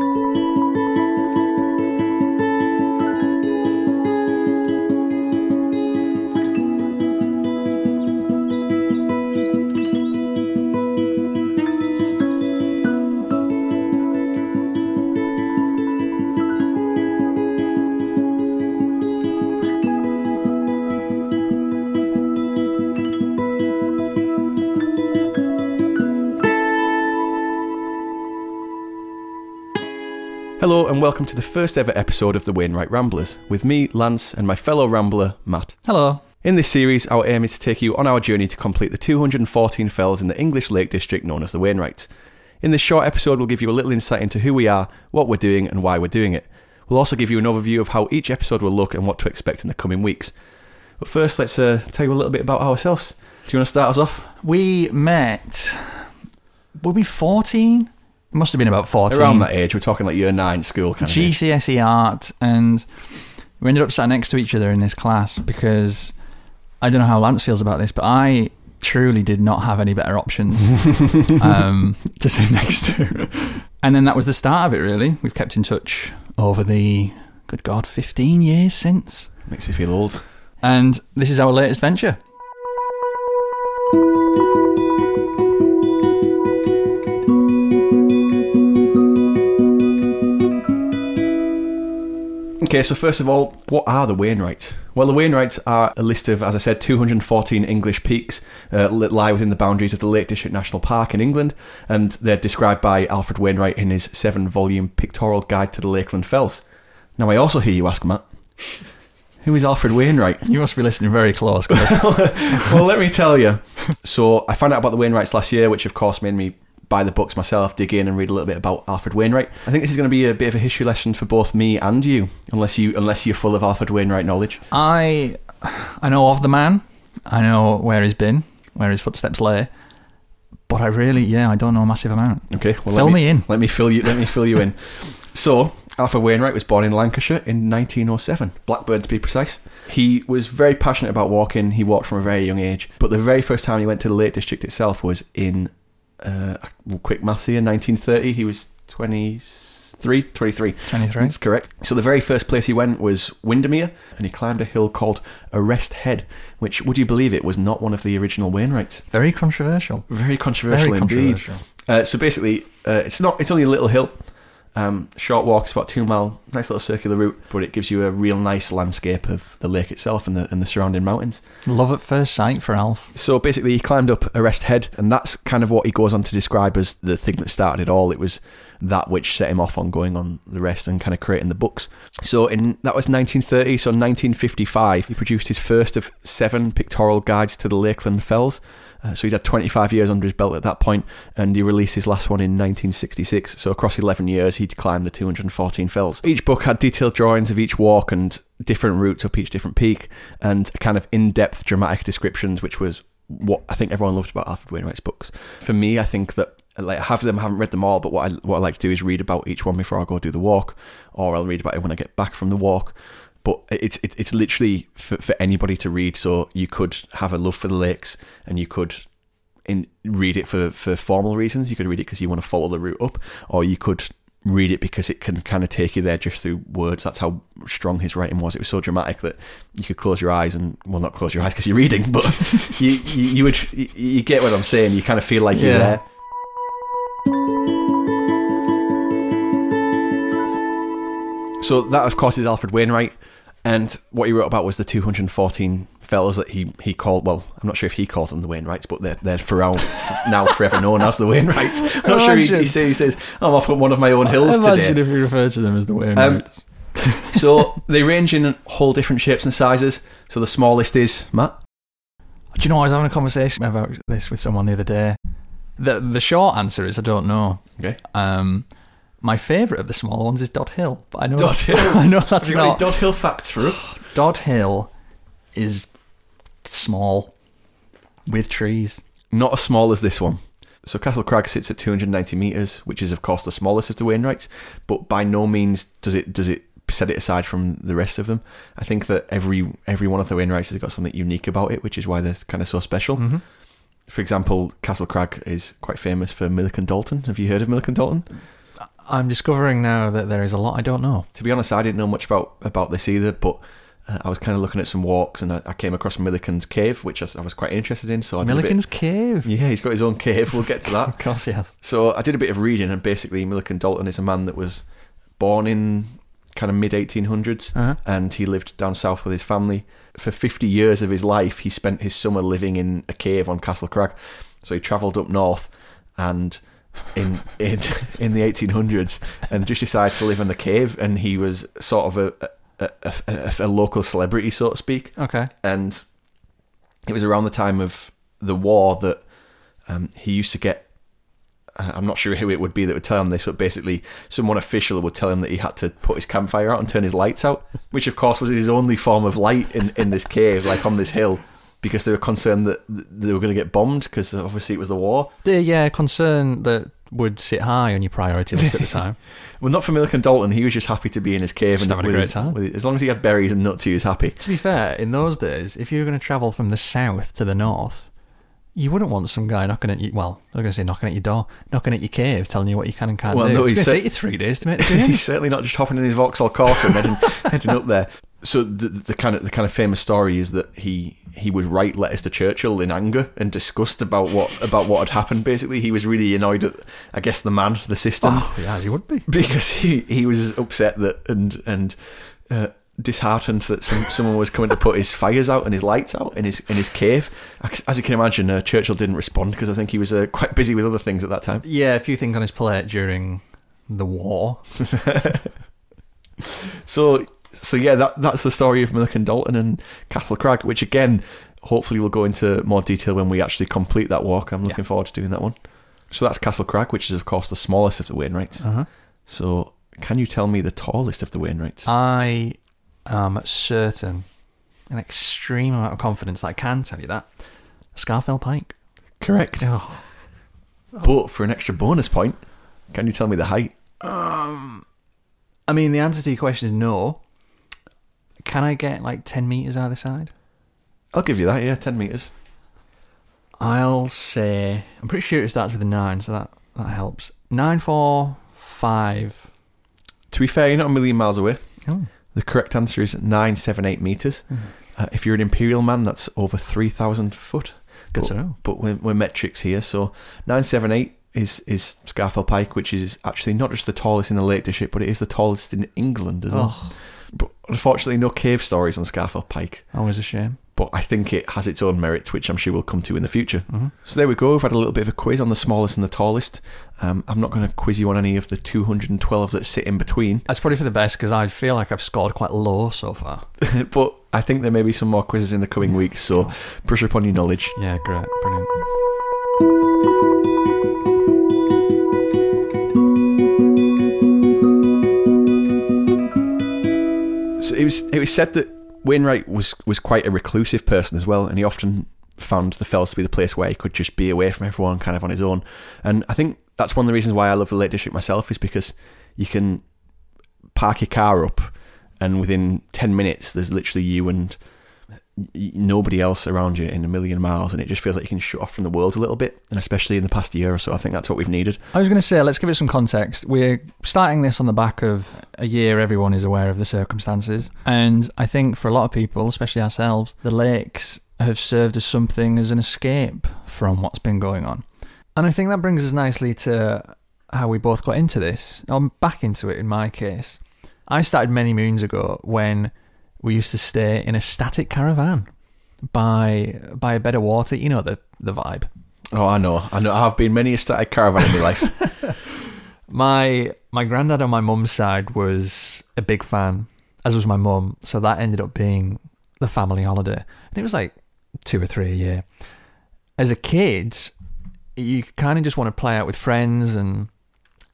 Hello and welcome to the first ever episode of the Wainwright Ramblers, with me, Lance, and my fellow rambler, Matt. Hello. In this series, our aim is to take you on our journey to complete the 214 fells in the English Lake District known as the Wainwrights. In this short episode, we'll give you a little insight into who we are, what we're doing, and why we're doing it. We'll also give you an overview of how each episode will look and what to expect in the coming weeks. But first, let's uh, tell you a little bit about ourselves. Do you want to start us off? We met. Were we 14? It must have been about 14. Around that age, we're talking like year nine school kind. GCSE art, and we ended up sat next to each other in this class because I don't know how Lance feels about this, but I truly did not have any better options um, to sit next to. And then that was the start of it, really. We've kept in touch over the, good God, 15 years since. Makes you feel old. And this is our latest venture. Okay, so first of all, what are the Wainwrights? Well, the Wainwrights are a list of, as I said, 214 English peaks uh, that lie within the boundaries of the Lake District National Park in England, and they're described by Alfred Wainwright in his seven volume pictorial guide to the Lakeland Fells. Now, I also hear you ask, Matt, who is Alfred Wainwright? You must be listening very close. well, let me tell you. So, I found out about the Wainwrights last year, which of course made me buy the books myself, dig in, and read a little bit about Alfred Wainwright. I think this is going to be a bit of a history lesson for both me and you, unless you unless you're full of Alfred Wainwright knowledge. I I know of the man. I know where he's been, where his footsteps lay. But I really, yeah, I don't know a massive amount. Okay, well, Fill let me in. Let me fill you. Let me fill you in. So, Alfred Wainwright was born in Lancashire in 1907, Blackburn to be precise. He was very passionate about walking. He walked from a very young age, but the very first time he went to the Lake District itself was in uh, quick maths here, 1930. He was 23, 23. 23. That's correct. So the very first place he went was Windermere, and he climbed a hill called Orrest Head, which, would you believe it, was not one of the original Wainwrights. Very controversial. Very controversial Very indeed. controversial. Uh, so basically, uh, it's not. It's only a little hill. Um, short walk. It's about two mile. Nice little circular route, but it gives you a real nice landscape of the lake itself and the and the surrounding mountains. Love at first sight for Alf. So basically, he climbed up Orrest Head, and that's kind of what he goes on to describe as the thing that started it all. It was that which set him off on going on the rest and kind of creating the books. So in that was 1930. So in 1955, he produced his first of seven pictorial guides to the Lakeland Fells. Uh, so he'd had 25 years under his belt at that point, and he released his last one in 1966. So across 11 years, he'd climbed the 214 fells. Each book had detailed drawings of each walk and different routes up each different peak, and kind of in-depth dramatic descriptions, which was what I think everyone loves about Alfred Wainwright's books. For me, I think that like half of them I haven't read them all, but what I what I like to do is read about each one before I go do the walk, or I'll read about it when I get back from the walk. But it's it's it's literally for, for anybody to read. So you could have a love for the lakes, and you could in read it for for formal reasons. You could read it because you want to follow the route up, or you could read it because it can kind of take you there just through words. That's how strong his writing was. It was so dramatic that you could close your eyes and well, not close your eyes because you're reading, but you, you you would you, you get what I'm saying. You kind of feel like you're there. So that, of course, is Alfred Wainwright, and what he wrote about was the 214 fellows that he, he called. Well, I'm not sure if he calls them the Wainwrights, but they're they're for now, now forever known as the Wainwrights. I'm not sure he, he, Imagine. says, he says I'm off on one of my own hills Imagine today. Imagine if we referred to them as the Um, Wainwrights. so they range in whole different shapes and sizes. So the smallest is Matt. Do you know, I was having a conversation about this with someone the other day. The the short answer is I don't know. Okay. Um, my favourite of the small ones is Dot Hill, but I know Dot Hill? I know Have that's you got any not. Dot Hill facts for us? Dot Hill is small with trees. Not as small as this one. So Castle Crag sits at 290 meters, which is of course the smallest of the Wainwrights, but by no means does it does it set it aside from the rest of them. I think that every every one of the Wainwrights has got something unique about it, which is why they're kind of so special. Mm-hmm. For example, Castle Crag is quite famous for Millican Dalton. Have you heard of Millican Dalton? I'm discovering now that there is a lot I don't know. To be honest, I didn't know much about about this either, but uh, I was kind of looking at some walks and I, I came across Millican's cave, which I, was- I was quite interested in. So I did a bit- Millican's Cave. yeah, he's got his own cave. We'll get to that. Of course he has. So I did a bit of reading, and basically, Millican Dalton is a man that was born in kind of mid 1800s, Uh-huh. and he lived down south with his family. For 50 years of his life, he spent his summer living in a cave on Castle Crag. So he travelled up north, and in in in the 1800s, and just decided to live in the cave. And he was sort of a a, a, a, a local celebrity, so to speak Okay. and it was around the time of the war that um, he used to get. uh, I'm not sure who it would be that would tell him this, but basically, someone official would tell him that he had to put his campfire out and turn his lights out, which of course was his only form of light in, in this cave, like on this hill, because they were concerned that they were going to get bombed because obviously it was the war. The yeah concern that would sit high on your priority list at the time. Well, not for Millican Dalton. He was just happy to be in his cave Just and having a great his- time. his- as long as he had berries and nuts, he was happy. to be fair, in those days, if you were going to travel from the south to the north, you wouldn't want some guy knocking at you. Well, I'm going to say knocking at your door, knocking at your cave, telling you what you can and can't Well, do. no, it's going to take you three days to make. He's certainly not just hopping in his Vauxhall Corsa and heading, heading up there. So the, the kind of the kind of famous story is that he he would write letters to Churchill in anger and disgust about what about what had happened. Basically, he was really annoyed at I guess the man, the system, oh, yeah, he would be. because he, he was upset that and and uh, disheartened that some, someone was coming to put his fires out and his lights out in his in his cave. As you can imagine, uh, Churchill didn't respond because I think he was uh, quite busy with other things at that time. Yeah, a few things on his plate during the war. So, so yeah, that that's the story of Millican Dalton and Castle Crag, which again, hopefully, we'll go into more detail when we actually complete that walk. I'm looking forward to doing that one. So that's Castle Crag, which is of course the smallest of the Wainwrights. Uh-huh. So, can you tell me the tallest of the Wainwrights? I am certain, an extreme amount of confidence that I can tell you that. Scafell Pike. Correct. Oh. But for an extra bonus point, can you tell me the height? Um, I mean, the answer to your question is no. Can I get like 10 metres either side? I'll give you that. Yeah, ten meters. I'll say, I'm pretty sure it starts with a 9, so that, that helps. 9, 4, 5. To be fair, you're not a million miles away. Oh. The correct answer is nine seven eight meters. Uh, if you're an imperial man, that's over three thousand foot. Good but, to know. But we're, we're metrics here, so nine seven eight is is Scafell Pike, which is actually not just the tallest in the Lake District, but it is the tallest in England as well. Oh, But unfortunately, no cave stories on Scafell Pike. always a shame. But I think it has its own merits, which I'm sure we'll come to in the future. Mhm. So there we go. We've had a little bit of a quiz on the smallest and the tallest. Um, I'm not going to quiz you on any of the 212 that sit in between, That's probably for the best because I feel like I've scored quite low so far. but I think there may be some more quizzes in the coming weeks. So brush up on your knowledge. Yeah, great. Brilliant. It was it was said that Wainwright was was quite a reclusive person as well, and he often found the fells to be the place where he could just be away from everyone, kind of on his own. And I think that's one of the reasons why I love the Lake District myself is because you can park your car up, and within ten minutes, there's literally you and nobody else around you in a million miles, and it just feels like you can shut off from the world a little bit. And especially in the past year or so, I think that's what we've needed. I was going to say, let's give it some context. We're starting this on the back of a year everyone is aware of the circumstances. And I think for a lot of people, especially ourselves, the lakes have served as something as an escape from what's been going on. And I think that brings us nicely to how we both got into this. I'm back into it in my case. I started many moons ago when we used to stay in a static caravan by by a bed of water. You know the the vibe. Oh, I know, I know. I've been many a static caravan in my life. My my granddad on my mum's side was a big fan, as was my mum. So that ended up being the family holiday, and it was like two or three a year. As a kid, you kind of just want to play out with friends and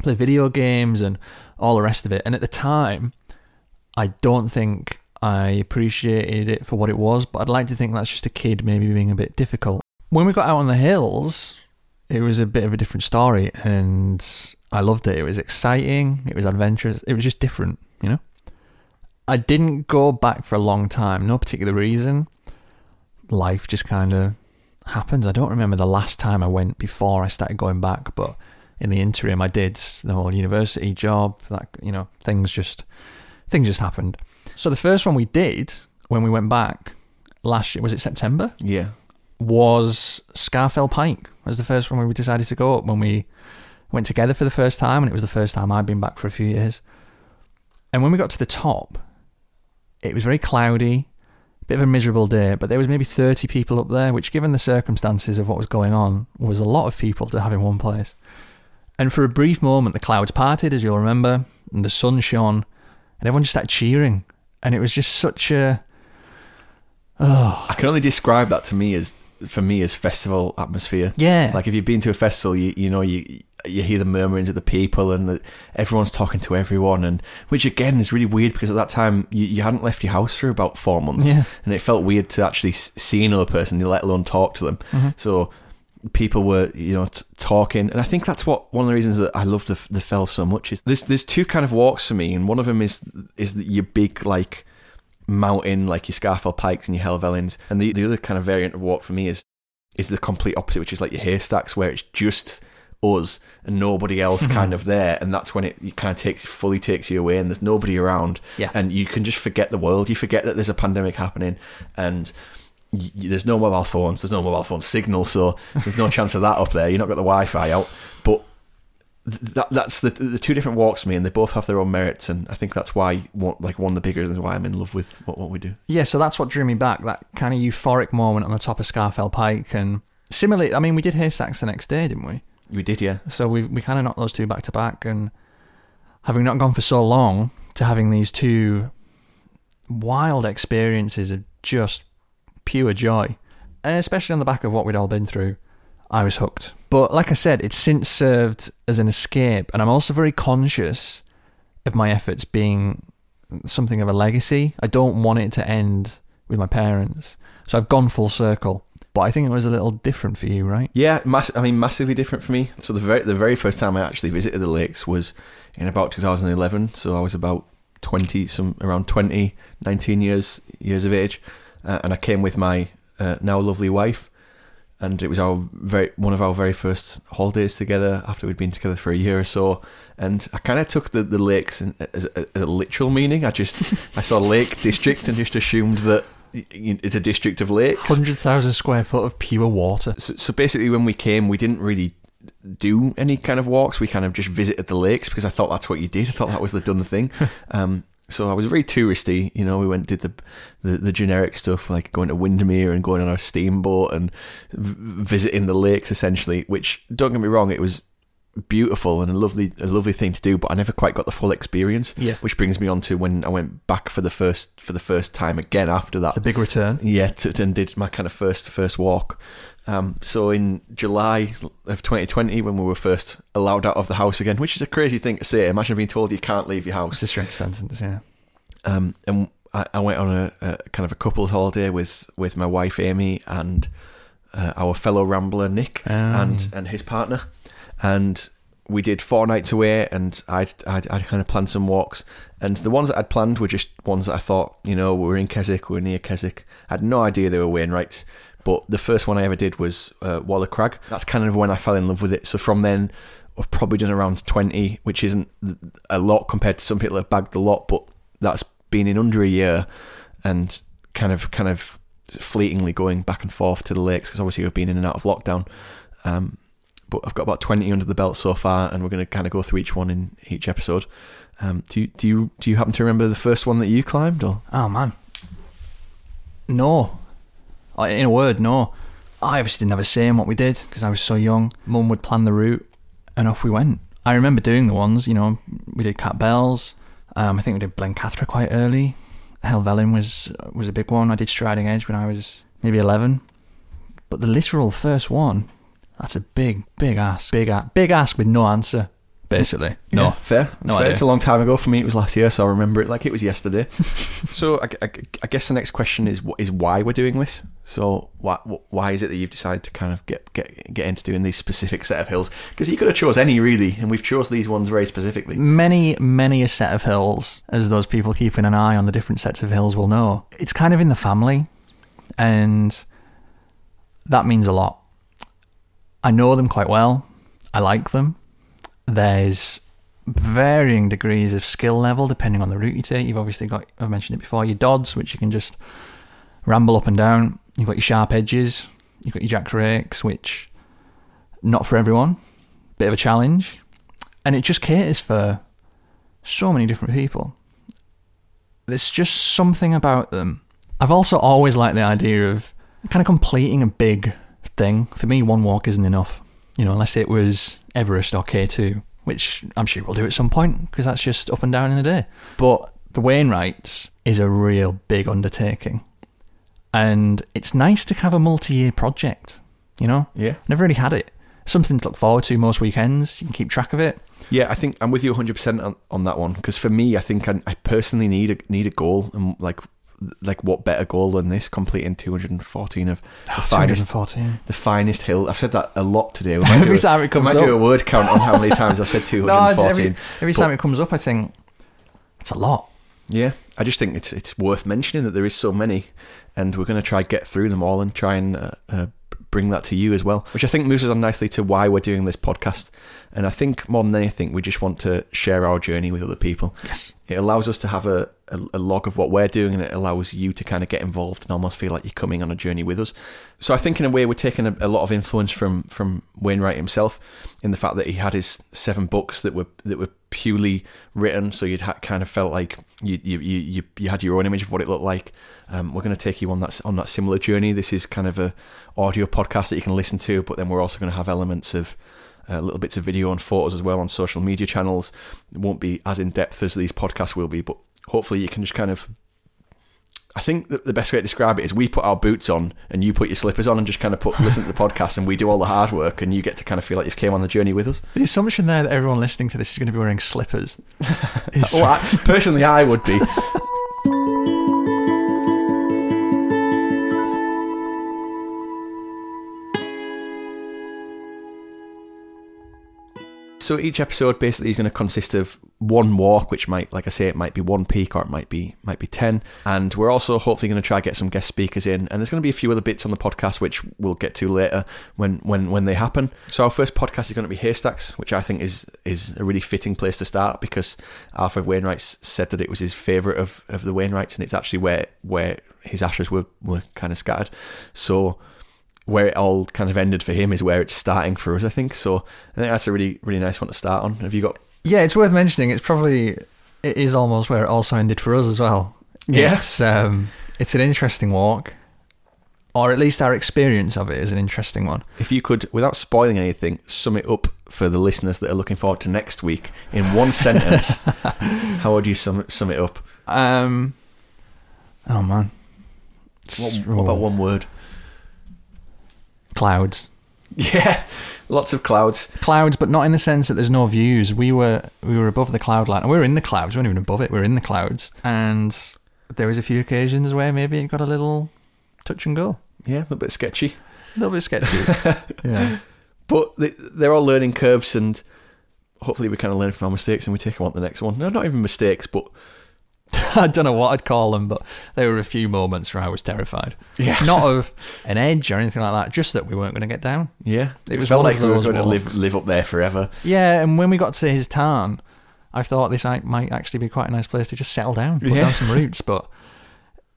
play video games and all the rest of it. And at the time, I don't think I appreciated it for what it was, but I'd like to think that's just a kid maybe being a bit difficult. When we got out on the hills, it was a bit of a different story and I loved it. It was exciting, it was adventurous, it was just different, you know? I didn't go back for a long time, no particular reason. Life just kind of happens. I don't remember the last time I went before I started going back, but in the interim, I did the whole university job. That you know, things just things just happened. So the first one we did when we went back last year was it September? Yeah. Was Scafell Pike was the first one we decided to go up when we went together for the first time, and it was the first time I'd been back for a few years. And when we got to the top, it was very cloudy, bit of a miserable day, but there was maybe 30 people up there, which, given the circumstances of what was going on, was a lot of people to have in one place. And for a brief moment, the clouds parted, as you'll remember, and the sun shone, and everyone just started cheering. And it was just such a. Oh, I can only describe that to me as for me as festival atmosphere. yeah. Like if you've been to a festival, you you know you you hear the murmurings of the people and the, everyone's talking to everyone, and which again is really weird because at that time you, you hadn't left your house for about four months, Yeah. and it felt weird to actually see another person, let alone talk to them. Mm-hmm. So people were you know t- talking, and I think that's what one of the reasons that I love the the fell so much is there's there's two kind of walks for me, and one of them is is your big like mountain like your Scafell Pikes and your Helvellyns, and the the other kind of variant of walk for me is is the complete opposite, which is like your haystacks, where it's just us and nobody else kind of there, and that's when it, it kind of takes fully takes you away, and there's nobody around, Yeah. and you can just forget the world. You forget that there's a pandemic happening, and there's no mobile phones, there's no mobile phone signal, so there's no chance of that up there. You're not got the Wi-Fi out, but th- that that's the the two different walks for me, and they both have their own merits, and I think that's why one, like one of the bigger reasons why I'm in love with what, what we do. Yeah, so that's what drew me back, that kind of euphoric moment on the top of Scafell Pike. And similarly, I mean, we did Haystacks the next day, didn't we? We did, yeah. So we we kind of knocked those two back to back. And having not gone for so long to having these two wild experiences of just pure joy, and especially on the back of what we'd all been through, I was hooked. But like I said, it's since served as an escape, and I'm also very conscious of my efforts being something of a legacy. I don't want it to end with my parents. So I've gone full circle. But I think it was a little different for you, right? Yeah, mass- I mean, massively different for me. So the very the very first time I actually visited the lakes was in about 2011. So I was about 20, some around 20, 19 years years of age, uh, and I came with my uh, now lovely wife, and it was our very one of our very first holidays together after we'd been together for a year or so. And I kind of took the the lakes in, as, a, as a literal meaning. I just I saw Lake District and just assumed that it's a district of lakes. 100,000 square foot of pure water. So, so basically, when we came, we didn't really do any kind of walks. We kind of just visited the lakes because I thought that's what you did. I thought that was the done thing. um, so I was very touristy. You know, we went did the, the the generic stuff like going to Windermere and going on our steamboat and v- visiting the lakes essentially. Which don't get me wrong, it was beautiful and a lovely a lovely thing to do, but I never quite got the full experience. Yeah. Which brings me on to when I went back for the first for the first time again after that The big return. yeah, t- and did my kind of first first walk. Um, so in July of 2020, when we were first allowed out of the house again, which is a crazy thing to say. Imagine being told you can't leave your It's house. a strange sentence, yeah. Um, and I, I went on a, a kind of a couple's holiday with with my wife Amy and uh, our fellow rambler Nick Oh, and and his partner, and we did four nights away, and I'd, I'd I'd kind of planned some walks, and the ones that I'd planned were just ones that I thought, you know, we were in Keswick, we were near Keswick. I had no idea they were Wainwrights, but the first one I ever did was uh, Walla Crag. That's kind of when I fell in love with it. So from then, I've probably done around twenty, which isn't a lot compared to some people that have bagged a lot, but that's been in under a year, and kind of kind of fleetingly going back and forth to the lakes because obviously we've been in and out of lockdown. Um, but I've got about twenty under the belt so far, and we're going to kind of go through each one in each episode. Um, do you do you do you happen to remember the first one that you climbed? Or Oh, man. No. In a word, no. I obviously didn't have a say in what we did because I was so young. Mum would plan the route and off we went. I remember doing the ones, you know, we did Cat Bells. Um, I think we did Blencathra quite early. Helvellyn was was a big one. I did Striding Edge when I was maybe 11. But the literal first one, that's a big, big ask. Big, a- big ask with no answer, basically. No. Yeah, fair. It's No fair. It's a long time ago for me. It was last year, so I remember it like it was yesterday. so I, I- I guess the next question is is why we're doing this. So why why is it that you've decided to kind of get get get into doing these specific set of hills? Because you could have chose any really, and we've chose these ones very specifically. Many, many a set of hills, as those people keeping an eye on the different sets of hills will know. It's kind of in the family, and that means a lot. I know them quite well. I like them. There's varying degrees of skill level depending on the route you take. You've obviously got, I've mentioned it before, your dods, which you can just ramble up and down. You've got your sharp edges. You've got your jack rakes, which not for everyone, bit of a challenge, and it just caters for so many different people. There's just something about them. I've also always liked the idea of kind of completing a big thing. For me, one walk isn't enough, you know, unless it was Everest or K2, which I'm sure we'll do at some point because that's just up and down in a day. But the Wainwrights is a real big undertaking. And it's nice to have a multi year project, you know? Yeah. Never really had it. Something to look forward to most weekends. You can keep track of it. Yeah, I think I'm with you 100 percent on, on that one because for me, I think I, I personally need a need a goal and like like what better goal than this completing 214 of the finest 214. the finest hill. I've said that a lot today. We do Every a- time it comes might up. do a word count on how many times I've said No, it's 214. every, every but- time it comes up, I think it's a lot. Yeah, I just think it's it's worth mentioning that there is so many, and we're going to try get through them all and try and uh, uh, bring that to you as well. Which I think moves us on nicely to why we're doing this podcast. And I think more than anything, we just want to share our journey with other people. Yes. It allows us to have a, a, a log of what we're doing, and it allows you to kind of get involved and almost feel like you're coming on a journey with us. So I think in a way we're taking a, a lot of influence from from Wainwright himself in the fact that he had his seven books that were that were purely written, so you'd ha- kind of felt like you you, you you had your own image of what it looked like. Um, we're going to take you on that on that similar journey. This is kind of a audio podcast that you can listen to, but then we're also going to have elements of uh, little bits of video and photos as well on social media channels. It won't be as in depth as these podcasts will be, but hopefully you can just kind of. I think that the best way to describe it is we put our boots on and you put your slippers on and just kind of put listen to the podcast and we do all the hard work and you get to kind of feel like you've came on the journey with us. The assumption there that everyone listening to this is going to be wearing slippers. is, Well, I, personally, I would be. So each episode basically is going to consist of one walk, which might, like I say, it might be one peak or it might be might be ten. And we're also hopefully going to try get some guest speakers in. And there's going to be a few other bits on the podcast which we'll get to later when when when they happen. So our first podcast is going to be Haystacks, which I think is is a really fitting place to start because Alfred Wainwright said that it was his favourite of, of the Wainwrights, and it's actually where where his ashes were were kind of scattered. So where it all kind of ended for him is where it's starting for us, I think. So I think that's a really, really nice one to start on. Have you got? yeah, it's worth mentioning. It's probably it is almost where it also ended for us as well. Yeah. It's um, it's an interesting walk, or at least our experience of it is an interesting one. If you could, without spoiling anything, sum it up for the listeners that are looking forward to next week in one sentence, how would you sum, sum it up? Um, oh man, What, what about one word? Clouds? Yeah, lots of clouds. Clouds, but not in the sense that there's no views. We were we were above the cloud line. We were in the clouds. We weren't even above it. We were in the clouds, and there was a few occasions where maybe it got a little touch and go, Yeah, a little bit sketchy. a little bit sketchy. yeah. But they, they're all learning curves, and hopefully we kind of learn from our mistakes and we take them on the next one. No, not even mistakes, but I don't know what I'd call them, but there were a few moments where I was terrified. yeah, Not of an edge or anything like that, just that we weren't going to get down. yeah. It was felt like we were going to live live up there forever. Yeah, and when we got to his tarn, I thought this might might actually be quite a nice place to just settle down, put Yeah. down some roots. But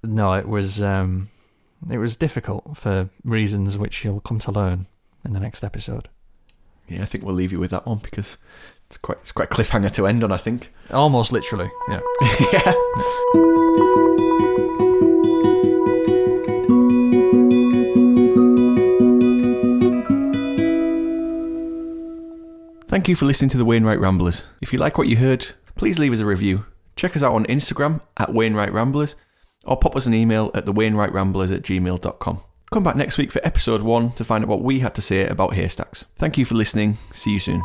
no, it was um, it was difficult for reasons which you'll come to learn in the next episode. Yeah, I think we'll leave you with that one because it's quite it's quite a cliffhanger to end on. I think. Almost literally, yeah. yeah. Thank you for listening to the Wainwright Ramblers. If you like what you heard, please leave us a review. Check us out on Instagram at Wainwright Ramblers or pop us an email at the Wainwright Ramblers at gmail.com. Come back next week for episode one to find out what we had to say about haystacks. Thank you for listening. See you soon.